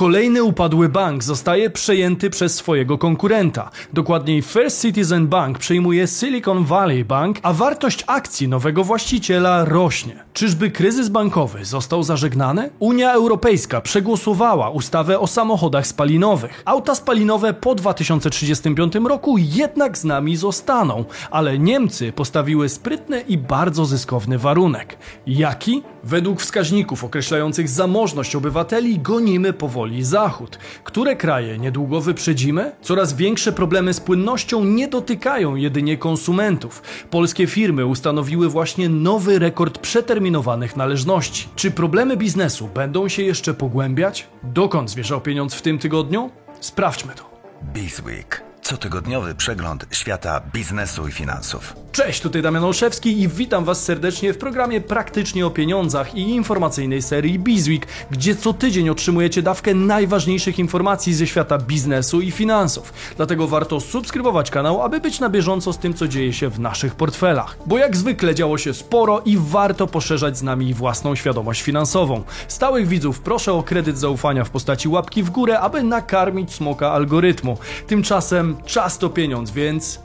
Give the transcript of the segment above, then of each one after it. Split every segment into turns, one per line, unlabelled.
Kolejny upadły bank zostaje przejęty przez swojego konkurenta. Dokładniej First Citizen Bank przejmuje Silicon Valley Bank, a wartość akcji nowego właściciela rośnie. Czyżby kryzys bankowy został zażegnany? Unia Europejska przegłosowała ustawę o samochodach spalinowych. Auta spalinowe po 2035 roku jednak z nami zostaną, ale Niemcy postawiły sprytny i bardzo zyskowny warunek. Jaki? Według wskaźników określających zamożność obywateli gonimy powoli Zachód. Które kraje niedługo wyprzedzimy? Coraz większe problemy z płynnością nie dotykają jedynie konsumentów. Polskie firmy ustanowiły właśnie nowy rekord przeterminowanych należności. Czy problemy biznesu będą się jeszcze pogłębiać? Dokąd zmierzał pieniądz w tym tygodniu? Sprawdźmy to.
Bizweek. Cotygodniowy przegląd świata biznesu i finansów.
Cześć, tutaj Damian Olszewski i witam Was serdecznie w programie Praktycznie o Pieniądzach i informacyjnej serii Bizweek, gdzie co tydzień otrzymujecie dawkę najważniejszych informacji ze świata biznesu i finansów. Dlatego warto subskrybować kanał, aby być na bieżąco z tym, co dzieje się w naszych portfelach. Bo jak zwykle działo się sporo i warto poszerzać z nami własną świadomość finansową. Stałych widzów proszę o kredyt zaufania w postaci łapki w górę, aby nakarmić smoka algorytmu. Tymczasem czas to pieniądz, więc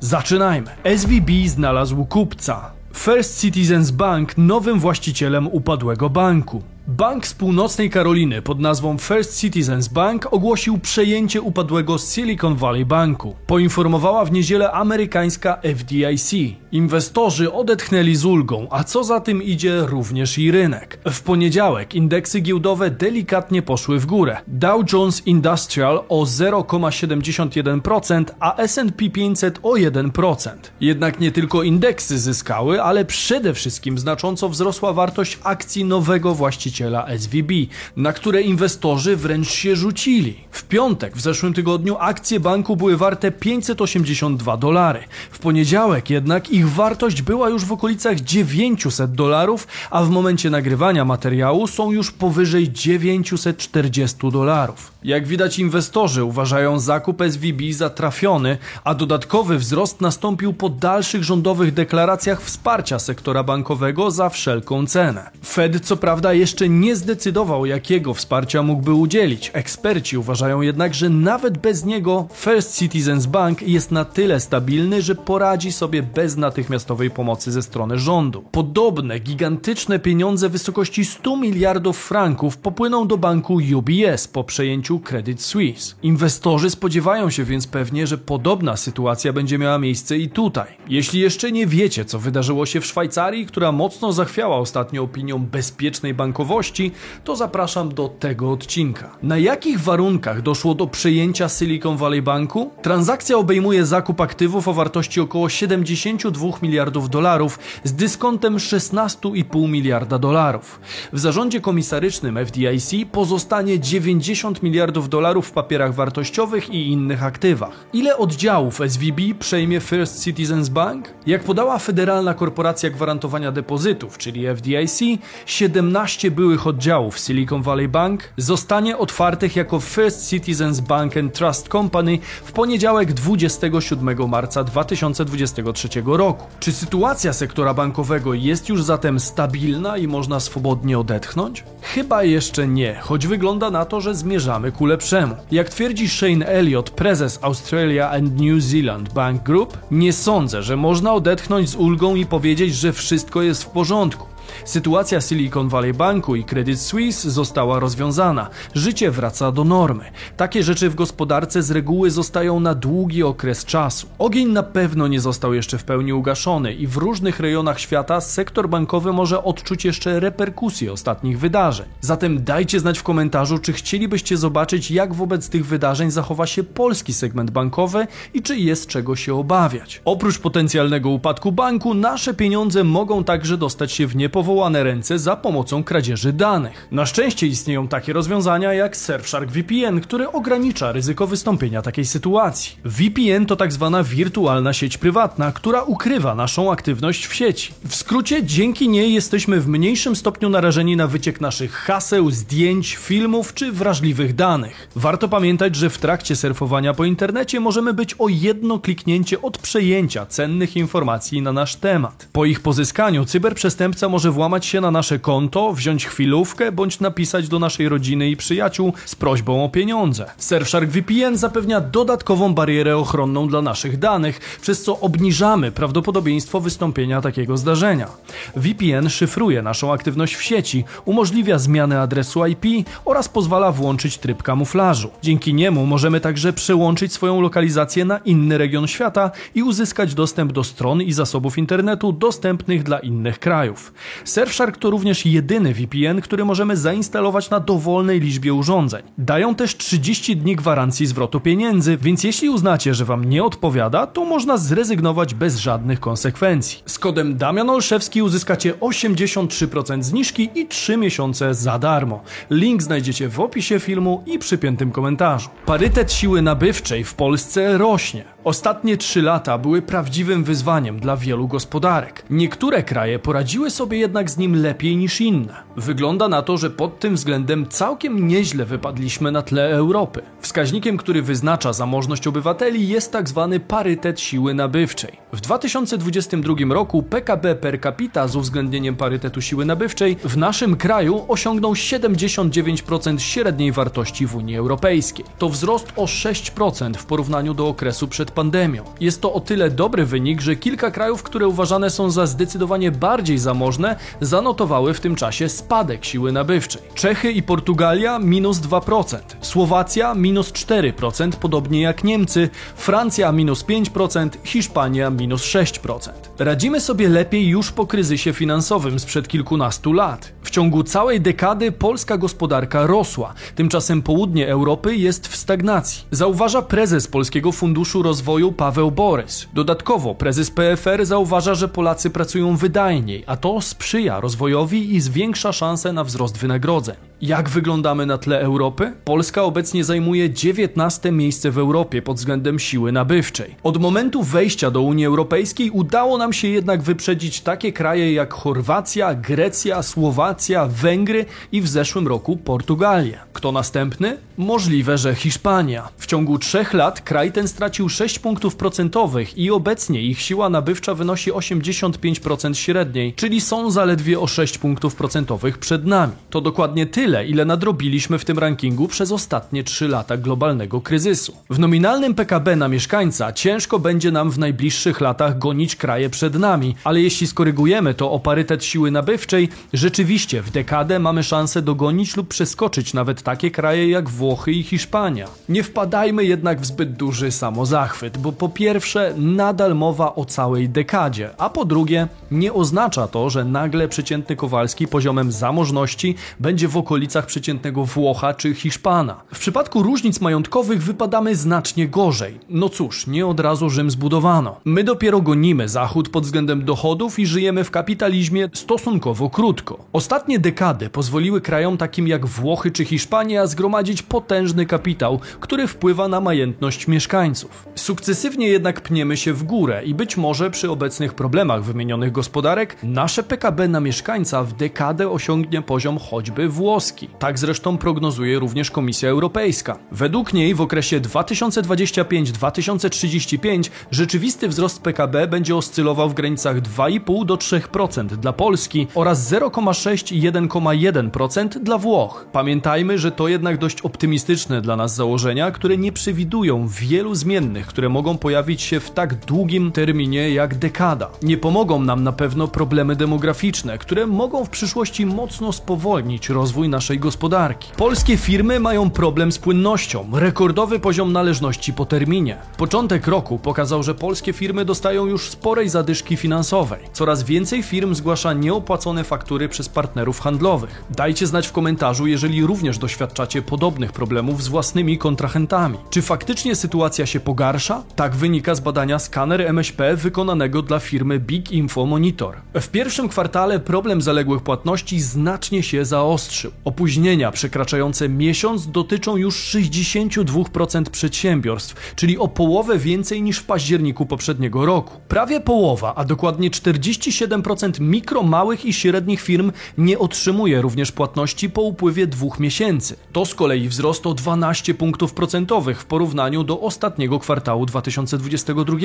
Zaczynajmy. SVB znalazł kupca. First Citizens Bank nowym właścicielem upadłego banku. Bank z północnej Karoliny pod nazwą First Citizens Bank ogłosił przejęcie upadłego Silicon Valley Banku. Poinformowała w niedzielę amerykańska FDIC. Inwestorzy odetchnęli z ulgą, a co za tym idzie również i rynek. W poniedziałek indeksy giełdowe delikatnie poszły w górę. Dow Jones Industrial o 0,71%, a S&P 500 o 1%. Jednak nie tylko indeksy zyskały, ale przede wszystkim znacząco wzrosła wartość akcji nowego właściciela SVB, na które inwestorzy wręcz się rzucili. W piątek w zeszłym tygodniu akcje banku były warte 582 dolary. W poniedziałek jednak ich wartość była już w okolicach 900 dolarów, a w momencie nagrywania materiału są już powyżej 940 dolarów. Jak widać inwestorzy uważają zakup SVB za trafiony, a dodatkowy wzrost nastąpił po dalszych rządowych deklaracjach wsparcia sektora bankowego za wszelką cenę. Fed co prawda jeszcze nie zdecydował jakiego wsparcia mógłby udzielić. Eksperci uważają jednak, że nawet bez niego First Citizens Bank jest na tyle stabilny, że poradzi sobie bez natychmiastowej pomocy ze strony rządu. Podobne gigantyczne pieniądze w wysokości 100 miliardów franków popłyną do banku UBS po przejęciu Credit Suisse. Inwestorzy spodziewają się więc pewnie, że podobna sytuacja będzie miała miejsce i tutaj. Jeśli jeszcze nie wiecie, co wydarzyło się w Szwajcarii, która mocno zachwiała ostatnio opinią bezpiecznej bankowości, to zapraszam do tego odcinka. Na jakich warunkach doszło do przejęcia Silicon Valley Banku? Transakcja obejmuje zakup aktywów o wartości około 72 miliardów dolarów z dyskontem 16,5 miliarda dolarów. W zarządzie komisarycznym FDIC pozostanie 90 miliardów dolarów w papierach wartościowych i innych aktywach. Ile oddziałów SVB przejmie First Citizens Bank? Jak podała Federalna Korporacja Gwarantowania Depozytów, czyli FDIC, 17 byłych oddziałów Silicon Valley Bank zostanie otwartych jako First Citizens Bank and Trust Company w poniedziałek 27 marca 2023 roku. Czy sytuacja sektora bankowego jest już zatem stabilna i można swobodnie odetchnąć? Chyba jeszcze nie, choć wygląda na to, że zmierzamy ku lepszemu. Jak twierdzi Shane Elliott, prezes Australia and New Zealand Bank Group, nie sądzę, że można odetchnąć z ulgą i powiedzieć, że wszystko jest w porządku. Sytuacja Silicon Valley Banku i Credit Suisse została rozwiązana. Życie wraca do normy. Takie rzeczy w gospodarce z reguły zostają na długi okres czasu. Ogień na pewno nie został jeszcze w pełni ugaszony i w różnych rejonach świata sektor bankowy może odczuć jeszcze reperkusje ostatnich wydarzeń. Zatem dajcie znać w komentarzu, czy chcielibyście zobaczyć, jak wobec tych wydarzeń zachowa się polski segment bankowy i czy jest czego się obawiać. Oprócz potencjalnego upadku banku, nasze pieniądze mogą także dostać się w niepowołanie powołane ręce za pomocą kradzieży danych. Na szczęście istnieją takie rozwiązania jak Surfshark VPN, które ogranicza ryzyko wystąpienia takiej sytuacji. VPN to tak zwana wirtualna sieć prywatna, która ukrywa naszą aktywność w sieci. W skrócie, dzięki niej jesteśmy w mniejszym stopniu narażeni na wyciek naszych haseł, zdjęć, filmów czy wrażliwych danych. Warto pamiętać, że w trakcie surfowania po internecie możemy być o jedno kliknięcie od przejęcia cennych informacji na nasz temat. Po ich pozyskaniu cyberprzestępca może może włamać się na nasze konto, wziąć chwilówkę bądź napisać do naszej rodziny i przyjaciół z prośbą o pieniądze. Surfshark VPN zapewnia dodatkową barierę ochronną dla naszych danych, przez co obniżamy prawdopodobieństwo wystąpienia takiego zdarzenia. VPN szyfruje naszą aktywność w sieci, umożliwia zmianę adresu IP oraz pozwala włączyć tryb kamuflażu. Dzięki niemu możemy także przełączyć swoją lokalizację na inny region świata i uzyskać dostęp do stron i zasobów internetu dostępnych dla innych krajów. Surfshark to również jedyny VPN, który możemy zainstalować na dowolnej liczbie urządzeń. Dają też 30 dni gwarancji zwrotu pieniędzy, więc jeśli uznacie, że Wam nie odpowiada, to można zrezygnować bez żadnych konsekwencji. Z kodem Damian Olszewski uzyskacie 83% zniżki i 3 miesiące za darmo. Link znajdziecie w opisie filmu i przypiętym komentarzu. Parytet siły nabywczej w Polsce rośnie. Ostatnie 3 lata były prawdziwym wyzwaniem dla wielu gospodarek. Niektóre kraje poradziły sobie jednak z nim lepiej niż inne. Wygląda na to, że pod tym względem całkiem nieźle wypadliśmy na tle Europy. Wskaźnikiem, który wyznacza zamożność obywateli jest tak zwany parytet siły nabywczej. W 2022 roku PKB per capita z uwzględnieniem parytetu siły nabywczej w naszym kraju osiągnął 79% średniej wartości w Unii Europejskiej. To wzrost o 6% w porównaniu do okresu przed pandemią. Jest to o tyle dobry wynik, że kilka krajów, które uważane są za zdecydowanie bardziej zamożne, zanotowały w tym czasie spadek siły nabywczej. Czechy i Portugalia minus 2%, Słowacja minus 4%, podobnie jak Niemcy, Francja minus 5%, Hiszpania minus 6%. Radzimy sobie lepiej już po kryzysie finansowym sprzed kilkunastu lat. W ciągu całej dekady polska gospodarka rosła, tymczasem południe Europy jest w stagnacji. Zauważa prezes Polskiego Funduszu Rozwoju Paweł Borys. Dodatkowo prezes PFR zauważa, że Polacy pracują wydajniej, a to sprzyja rozwojowi i zwiększa szanse na wzrost wynagrodzeń. Jak wyglądamy na tle Europy? Polska obecnie zajmuje 19 miejsce w Europie pod względem siły nabywczej. Od momentu wejścia do Unii Europejskiej udało nam się jednak wyprzedzić takie kraje jak Chorwacja, Grecja, Słowacja, Węgry i w zeszłym roku Portugalia. Kto następny? Możliwe, że Hiszpania. W ciągu trzech lat kraj ten stracił 6 punktów procentowych i obecnie ich siła nabywcza wynosi 85% średniej, czyli są zaledwie o 6 punktów procentowych przed nami. To dokładnie tyle, ile nadrobiliśmy w tym rankingu przez ostatnie 3 lata globalnego kryzysu. W nominalnym PKB na mieszkańca ciężko będzie nam w najbliższych latach gonić kraje przed nami, ale jeśli skorygujemy to o parytet siły nabywczej, rzeczywiście w dekadę mamy szansę dogonić lub przeskoczyć nawet takie kraje jak Włochy i Hiszpania. Nie wpadajmy jednak w zbyt duży samozachwyt, bo po pierwsze nadal mowa o całej dekadzie, a po drugie nie oznacza to, że nagle przeciętny Kowalski poziomem zamożności będzie w okolicach przeciętnego Włocha czy Hiszpana. W przypadku różnic majątkowych wypadamy znacznie gorzej. No cóż, nie od razu Rzym zbudowano. My dopiero gonimy Zachód pod względem dochodów i żyjemy w kapitalizmie stosunkowo krótko. Ostatnie dekady pozwoliły krajom takim jak Włochy czy Hiszpania zgromadzić potężny kapitał, który wpływa na majętność mieszkańców. Sukcesywnie jednak pniemy się w górę i być może przy obecnych problemach wymienionych gospodarek nasze PKB na mieszkańca w dekadę osiągnie poziom choćby włoski. Tak zresztą prognozuje również Komisja Europejska. Według niej w okresie 2025-2035 rzeczywisty wzrost PKB będzie oscylował w granicach 2,5 do 3% dla Polski oraz 0,6 i 1,1% dla Włoch. Pamiętajmy, że to jednak dość optymistyczne dla nas założenia, które nie przewidują wielu zmiennych, które mogą pojawić się w tak długim terminie jak dekada. Nie pomogą nam na pewno problemy demograficzne, które mogą w przyszłości mocno spowolnić rozwój naszej gospodarki. Polskie firmy mają problem z płynnością, rekordowy poziom należności po terminie. Początek roku pokazał, że polskie firmy dostają już sporej zadyszki finansowej. Coraz więcej firm zgłasza nieopłacone faktury przez partnerów handlowych. Dajcie znać w komentarzu, jeżeli również doświadczacie podobnych problemów z własnymi kontrahentami. Czy faktycznie sytuacja się pogarsza? Tak wynika z badania Scanner MŚP wykonanego dla firmy Big Info Monitor. W pierwszym kwartale problem zaległych płatności znacznie się zaostrzył. Opóźnienia przekraczające miesiąc dotyczą już 62% przedsiębiorstw, czyli o połowę więcej niż w październiku poprzedniego roku. Prawie połowa, a dokładnie 47% mikro, małych i średnich firm nie otrzymuje również płatności po upływie dwóch miesięcy. To z kolei wzrost o 12 punktów procentowych w porównaniu do ostatniego kwartału 2022.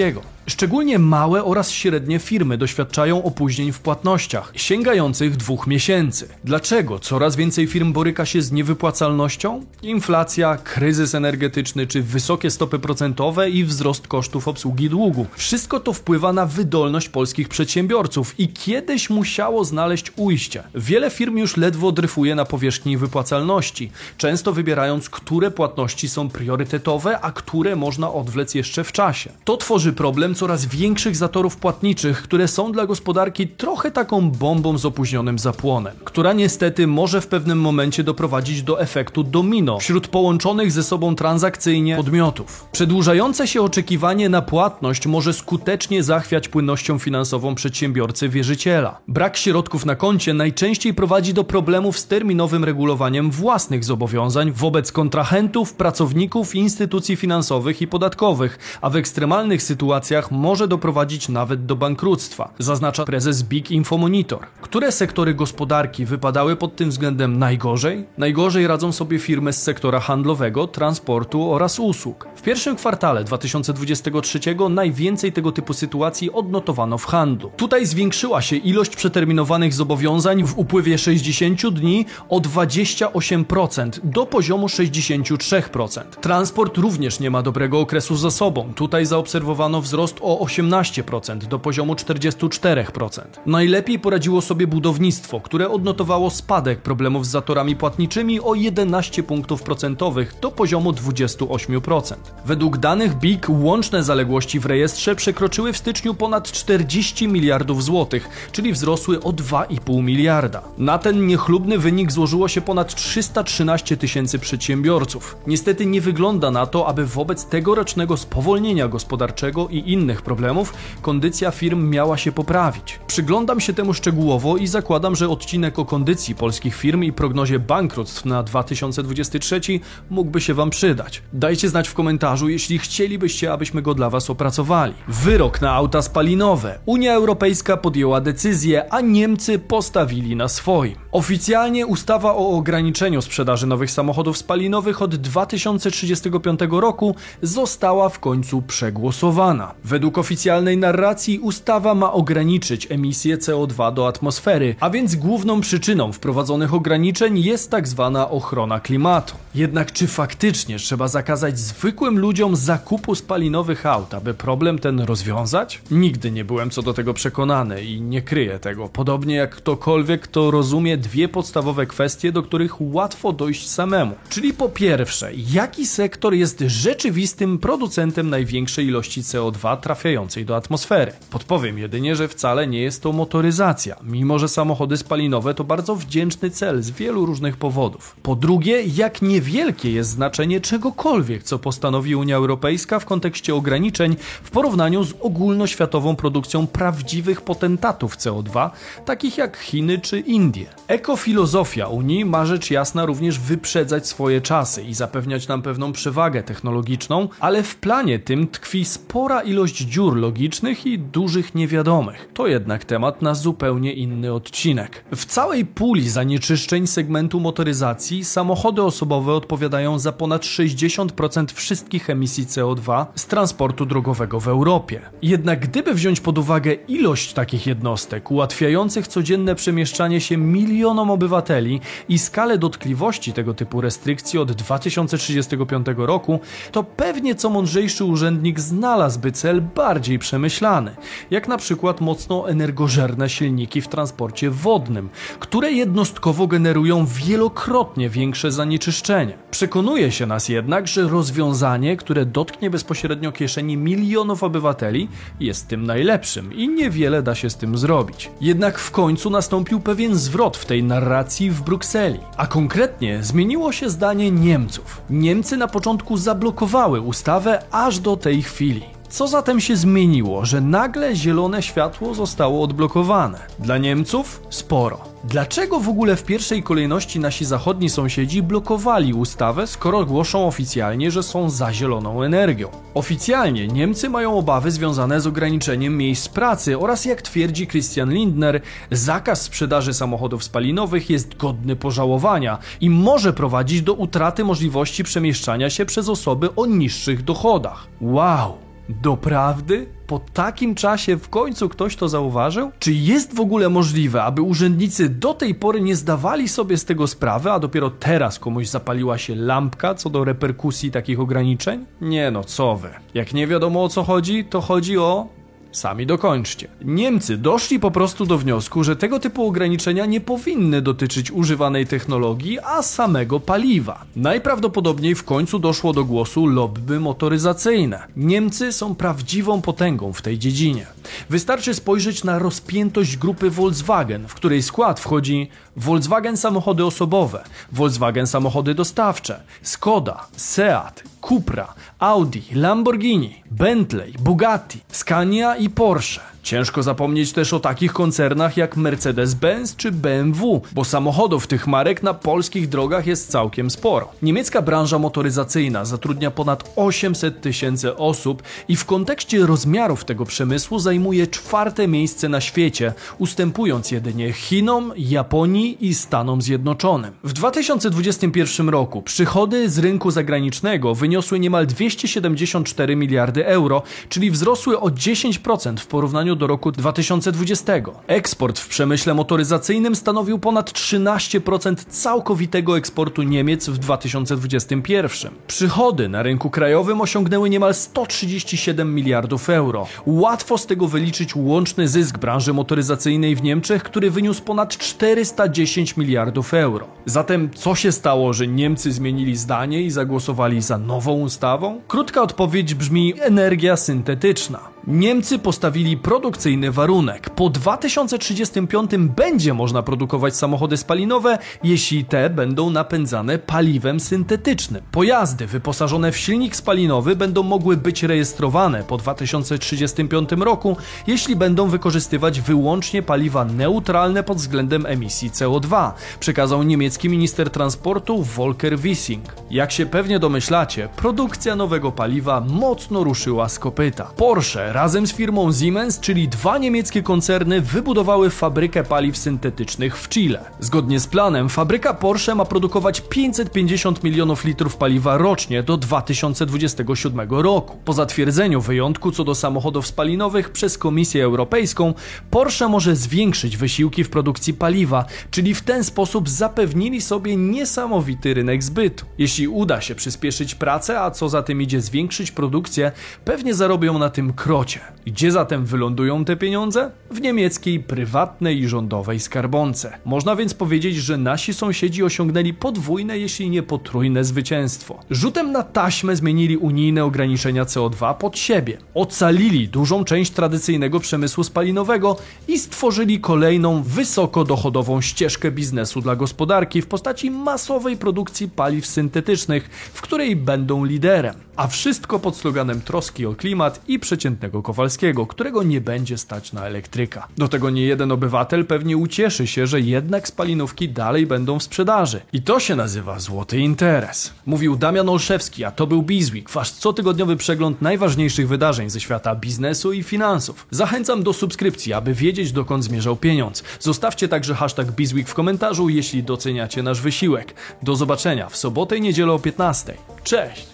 Szczególnie małe oraz średnie firmy doświadczają opóźnień w płatnościach, sięgających dwóch miesięcy. Dlaczego coraz więcej firm boryka się z niewypłacalnością? Inflacja, kryzys energetyczny czy wysokie stopy procentowe i wzrost kosztów obsługi długu. Wszystko to wpływa na wydolność polskich przedsiębiorców i kiedyś musiało znaleźć ujście. Wiele firm już ledwo dryfuje na powierzchni wypłacalności, często wybierając, które płatności są priorytetowe, a które można odwlec jeszcze w czasie. To tworzy problem coraz większych zatorów płatniczych, które są dla gospodarki trochę taką bombą z opóźnionym zapłonem, która niestety może w pewnym momencie doprowadzić do efektu domino wśród połączonych ze sobą transakcyjnie podmiotów. Przedłużające się oczekiwanie na płatność może skutecznie zachwiać płynnością finansową przedsiębiorcy wierzyciela. Brak środków na koncie najczęściej prowadzi do problemów z terminowym regulowaniem własnych zobowiązań wobec kontrahentów, pracowników, instytucji finansowych i podatkowych, a w ekstremalnych sytuacjach może doprowadzić nawet do bankructwa, zaznacza prezes Big Info Monitor. Które sektory gospodarki wypadały pod tym względem najgorzej? Najgorzej radzą sobie firmy z sektora handlowego, transportu oraz usług. W pierwszym kwartale 2023 najwięcej tego typu sytuacji odnotowano w handlu. Tutaj zwiększyła się ilość przeterminowanych zobowiązań w upływie 60 dni o 28% do poziomu 63%. Transport również nie ma dobrego okresu za sobą. Tutaj zaobserwowano wzrost o 18% do poziomu 44%. Najlepiej poradziło sobie budownictwo, które odnotowało spadek problemów zatorami płatniczymi o 11 punktów procentowych do poziomu 28%. Według danych BIG łączne zaległości w rejestrze przekroczyły w styczniu ponad 40 miliardów złotych, czyli wzrosły o 2,5 miliarda. Na ten niechlubny wynik złożyło się ponad 313 tysięcy przedsiębiorców. Niestety nie wygląda na to, aby wobec tegorocznego spowolnienia gospodarczego i innych problemów kondycja firm miała się poprawić. Przyglądam się temu szczegółowo i zakładam, że odcinek o kondycji polskich firm i prognozie bankructw na 2023 mógłby się Wam przydać. Dajcie znać w komentarzu, jeśli chcielibyście, abyśmy go dla Was opracowali. Wyrok na auta spalinowe. Unia Europejska podjęła decyzję, a Niemcy postawili na swoim. Oficjalnie ustawa o ograniczeniu sprzedaży nowych samochodów spalinowych od 2035 roku została w końcu przegłosowana. Według oficjalnej narracji ustawa ma ograniczyć emisję CO2 do atmosfery, a więc główną przyczyną wprowadzonych ograniczeń jest tak zwana ochrona klimatu. Jednak czy faktycznie trzeba zakazać zwykłym ludziom zakupu spalinowych aut, aby problem ten rozwiązać? Nigdy nie byłem co do tego przekonany i nie kryję tego. Podobnie jak ktokolwiek, kto rozumie dwie podstawowe kwestie, do których łatwo dojść samemu. Czyli po pierwsze, jaki sektor jest rzeczywistym producentem największej ilości CO2 trafiającej do atmosfery? Podpowiem jedynie, że wcale nie jest to motoryzacja, mimo że samochody spalinowe to bardzo wdzięczny cel z wielu różnych powodów. Po drugie, jak niewielkie jest znaczenie czegokolwiek, co postanowi Unia Europejska w kontekście ograniczeń w porównaniu z ogólnoświatową produkcją prawdziwych potentatów CO2, takich jak Chiny czy Indie. Ekofilozofia Unii ma rzecz jasna również wyprzedzać swoje czasy i zapewniać nam pewną przewagę technologiczną, ale w planie tym tkwi spora ilość dziur logicznych i dużych niewiadomych. To jednak temat na zupełnie inny odcinek. W całej puli zanieczyszczeń segmentu motoryzacji samochody osobowe odpowiadają za ponad 60% wszystkich emisji CO2 z transportu drogowego w Europie. Jednak gdyby wziąć pod uwagę ilość takich jednostek ułatwiających codzienne przemieszczanie się milionom obywateli i skalę dotkliwości tego typu restrykcji od 2035 roku, to pewnie co mądrzejszy urzędnik znalazłby cel bardziej przemyślany, jak na przykład mocno energożerne silniki w transporcie wodnym, które jednostkowo generują wielokrotnie większe zanieczyszczenie. Przekonuje się nas jednak, że rozwiązanie, które dotknie bezpośrednio kieszeni milionów obywateli, jest tym najlepszym i niewiele da się z tym zrobić. Jednak w końcu nastąpił pewien zwrot w tej narracji w Brukseli, a konkretnie zmieniło się zdanie Niemców. Niemcy na początku zablokowały ustawę aż do tej chwili. Co zatem się zmieniło, że nagle zielone światło zostało odblokowane? Dla Niemców sporo. Dlaczego w ogóle w pierwszej kolejności nasi zachodni sąsiedzi blokowali ustawę, skoro głoszą oficjalnie, że są za zieloną energią? Oficjalnie Niemcy mają obawy związane z ograniczeniem miejsc pracy oraz, jak twierdzi Christian Lindner, zakaz sprzedaży samochodów spalinowych jest godny pożałowania i może prowadzić do utraty możliwości przemieszczania się przez osoby o niższych dochodach. Wow! Doprawdy? Po takim czasie w końcu ktoś to zauważył? Czy jest w ogóle możliwe, aby urzędnicy do tej pory nie zdawali sobie z tego sprawy, a dopiero teraz komuś zapaliła się lampka co do reperkusji takich ograniczeń? Nie no, co wy. Jak nie wiadomo o co chodzi, to chodzi o Sami dokończcie. Niemcy doszli po prostu do wniosku, że tego typu ograniczenia nie powinny dotyczyć używanej technologii, a samego paliwa. Najprawdopodobniej w końcu doszło do głosu lobby motoryzacyjne. Niemcy są prawdziwą potęgą w tej dziedzinie. Wystarczy spojrzeć na rozpiętość grupy Volkswagen, w której skład wchodzi Volkswagen samochody osobowe, Volkswagen samochody dostawcze, Skoda, Seat, Cupra, Audi, Lamborghini, Bentley, Bugatti, Scania i Porsche. Ciężko zapomnieć też o takich koncernach jak Mercedes-Benz czy BMW, bo samochodów tych marek na polskich drogach jest całkiem sporo. Niemiecka branża motoryzacyjna zatrudnia ponad 800 tysięcy osób i w kontekście rozmiarów tego przemysłu zajmuje czwarte miejsce na świecie, ustępując jedynie Chinom, Japonii i Stanom Zjednoczonym. W 2021 roku przychody z rynku zagranicznego wyniosły niemal 274 miliardy euro, czyli wzrosły o 10% w porównaniu porównaniu do roku 2020. Eksport w przemyśle motoryzacyjnym stanowił ponad 13% całkowitego eksportu Niemiec w 2021. Przychody na rynku krajowym osiągnęły niemal 137 miliardów euro. Łatwo z tego wyliczyć łączny zysk branży motoryzacyjnej w Niemczech, który wyniósł ponad 410 miliardów euro. Zatem co się stało, że Niemcy zmienili zdanie i zagłosowali za nową ustawą? Krótka odpowiedź brzmi energia syntetyczna. Niemcy postawili produkcyjny warunek. Po 2035 będzie można produkować samochody spalinowe, jeśli te będą napędzane paliwem syntetycznym. Pojazdy wyposażone w silnik spalinowy będą mogły być rejestrowane po 2035 roku, jeśli będą wykorzystywać wyłącznie paliwa neutralne pod względem emisji CO2, przekazał niemiecki minister transportu Volker Wissing. Jak się pewnie domyślacie, produkcja nowego paliwa mocno ruszyła z kopyta. Porsche razem z firmą Siemens, czyli dwa niemieckie koncerny, wybudowały fabrykę paliw syntetycznych w Chile. Zgodnie z planem, fabryka Porsche ma produkować 550 milionów litrów paliwa rocznie do 2027 roku. Po zatwierdzeniu wyjątku co do samochodów spalinowych przez Komisję Europejską, Porsche może zwiększyć wysiłki w produkcji paliwa, czyli w ten sposób zapewnili sobie niesamowity rynek zbytu. Jeśli uda się przyspieszyć pracę, a co za tym idzie zwiększyć produkcję, pewnie zarobią na tym krocie gdzie zatem wylądują te pieniądze? W niemieckiej prywatnej i rządowej skarbonce. Można więc powiedzieć, że nasi sąsiedzi osiągnęli podwójne, jeśli nie potrójne zwycięstwo. Rzutem na taśmę zmienili unijne ograniczenia CO2 pod siebie. Ocalili dużą część tradycyjnego przemysłu spalinowego i stworzyli kolejną wysokodochodową ścieżkę biznesu dla gospodarki w postaci masowej produkcji paliw syntetycznych, w której będą liderem. A wszystko pod sloganem troski o klimat i przeciętnego Kowalskiego, którego nie będzie stać na elektryka. Do tego nie jeden obywatel pewnie ucieszy się, że jednak spalinówki dalej będą w sprzedaży. I to się nazywa złoty interes. Mówił Damian Olszewski, a to był Bizweek, wasz cotygodniowy przegląd najważniejszych wydarzeń ze świata biznesu i finansów. Zachęcam do subskrypcji, aby wiedzieć dokąd zmierzał pieniądz. Zostawcie także hashtag Bizweek w komentarzu, jeśli doceniacie nasz wysiłek. Do zobaczenia w sobotę i niedzielę o 15. Cześć!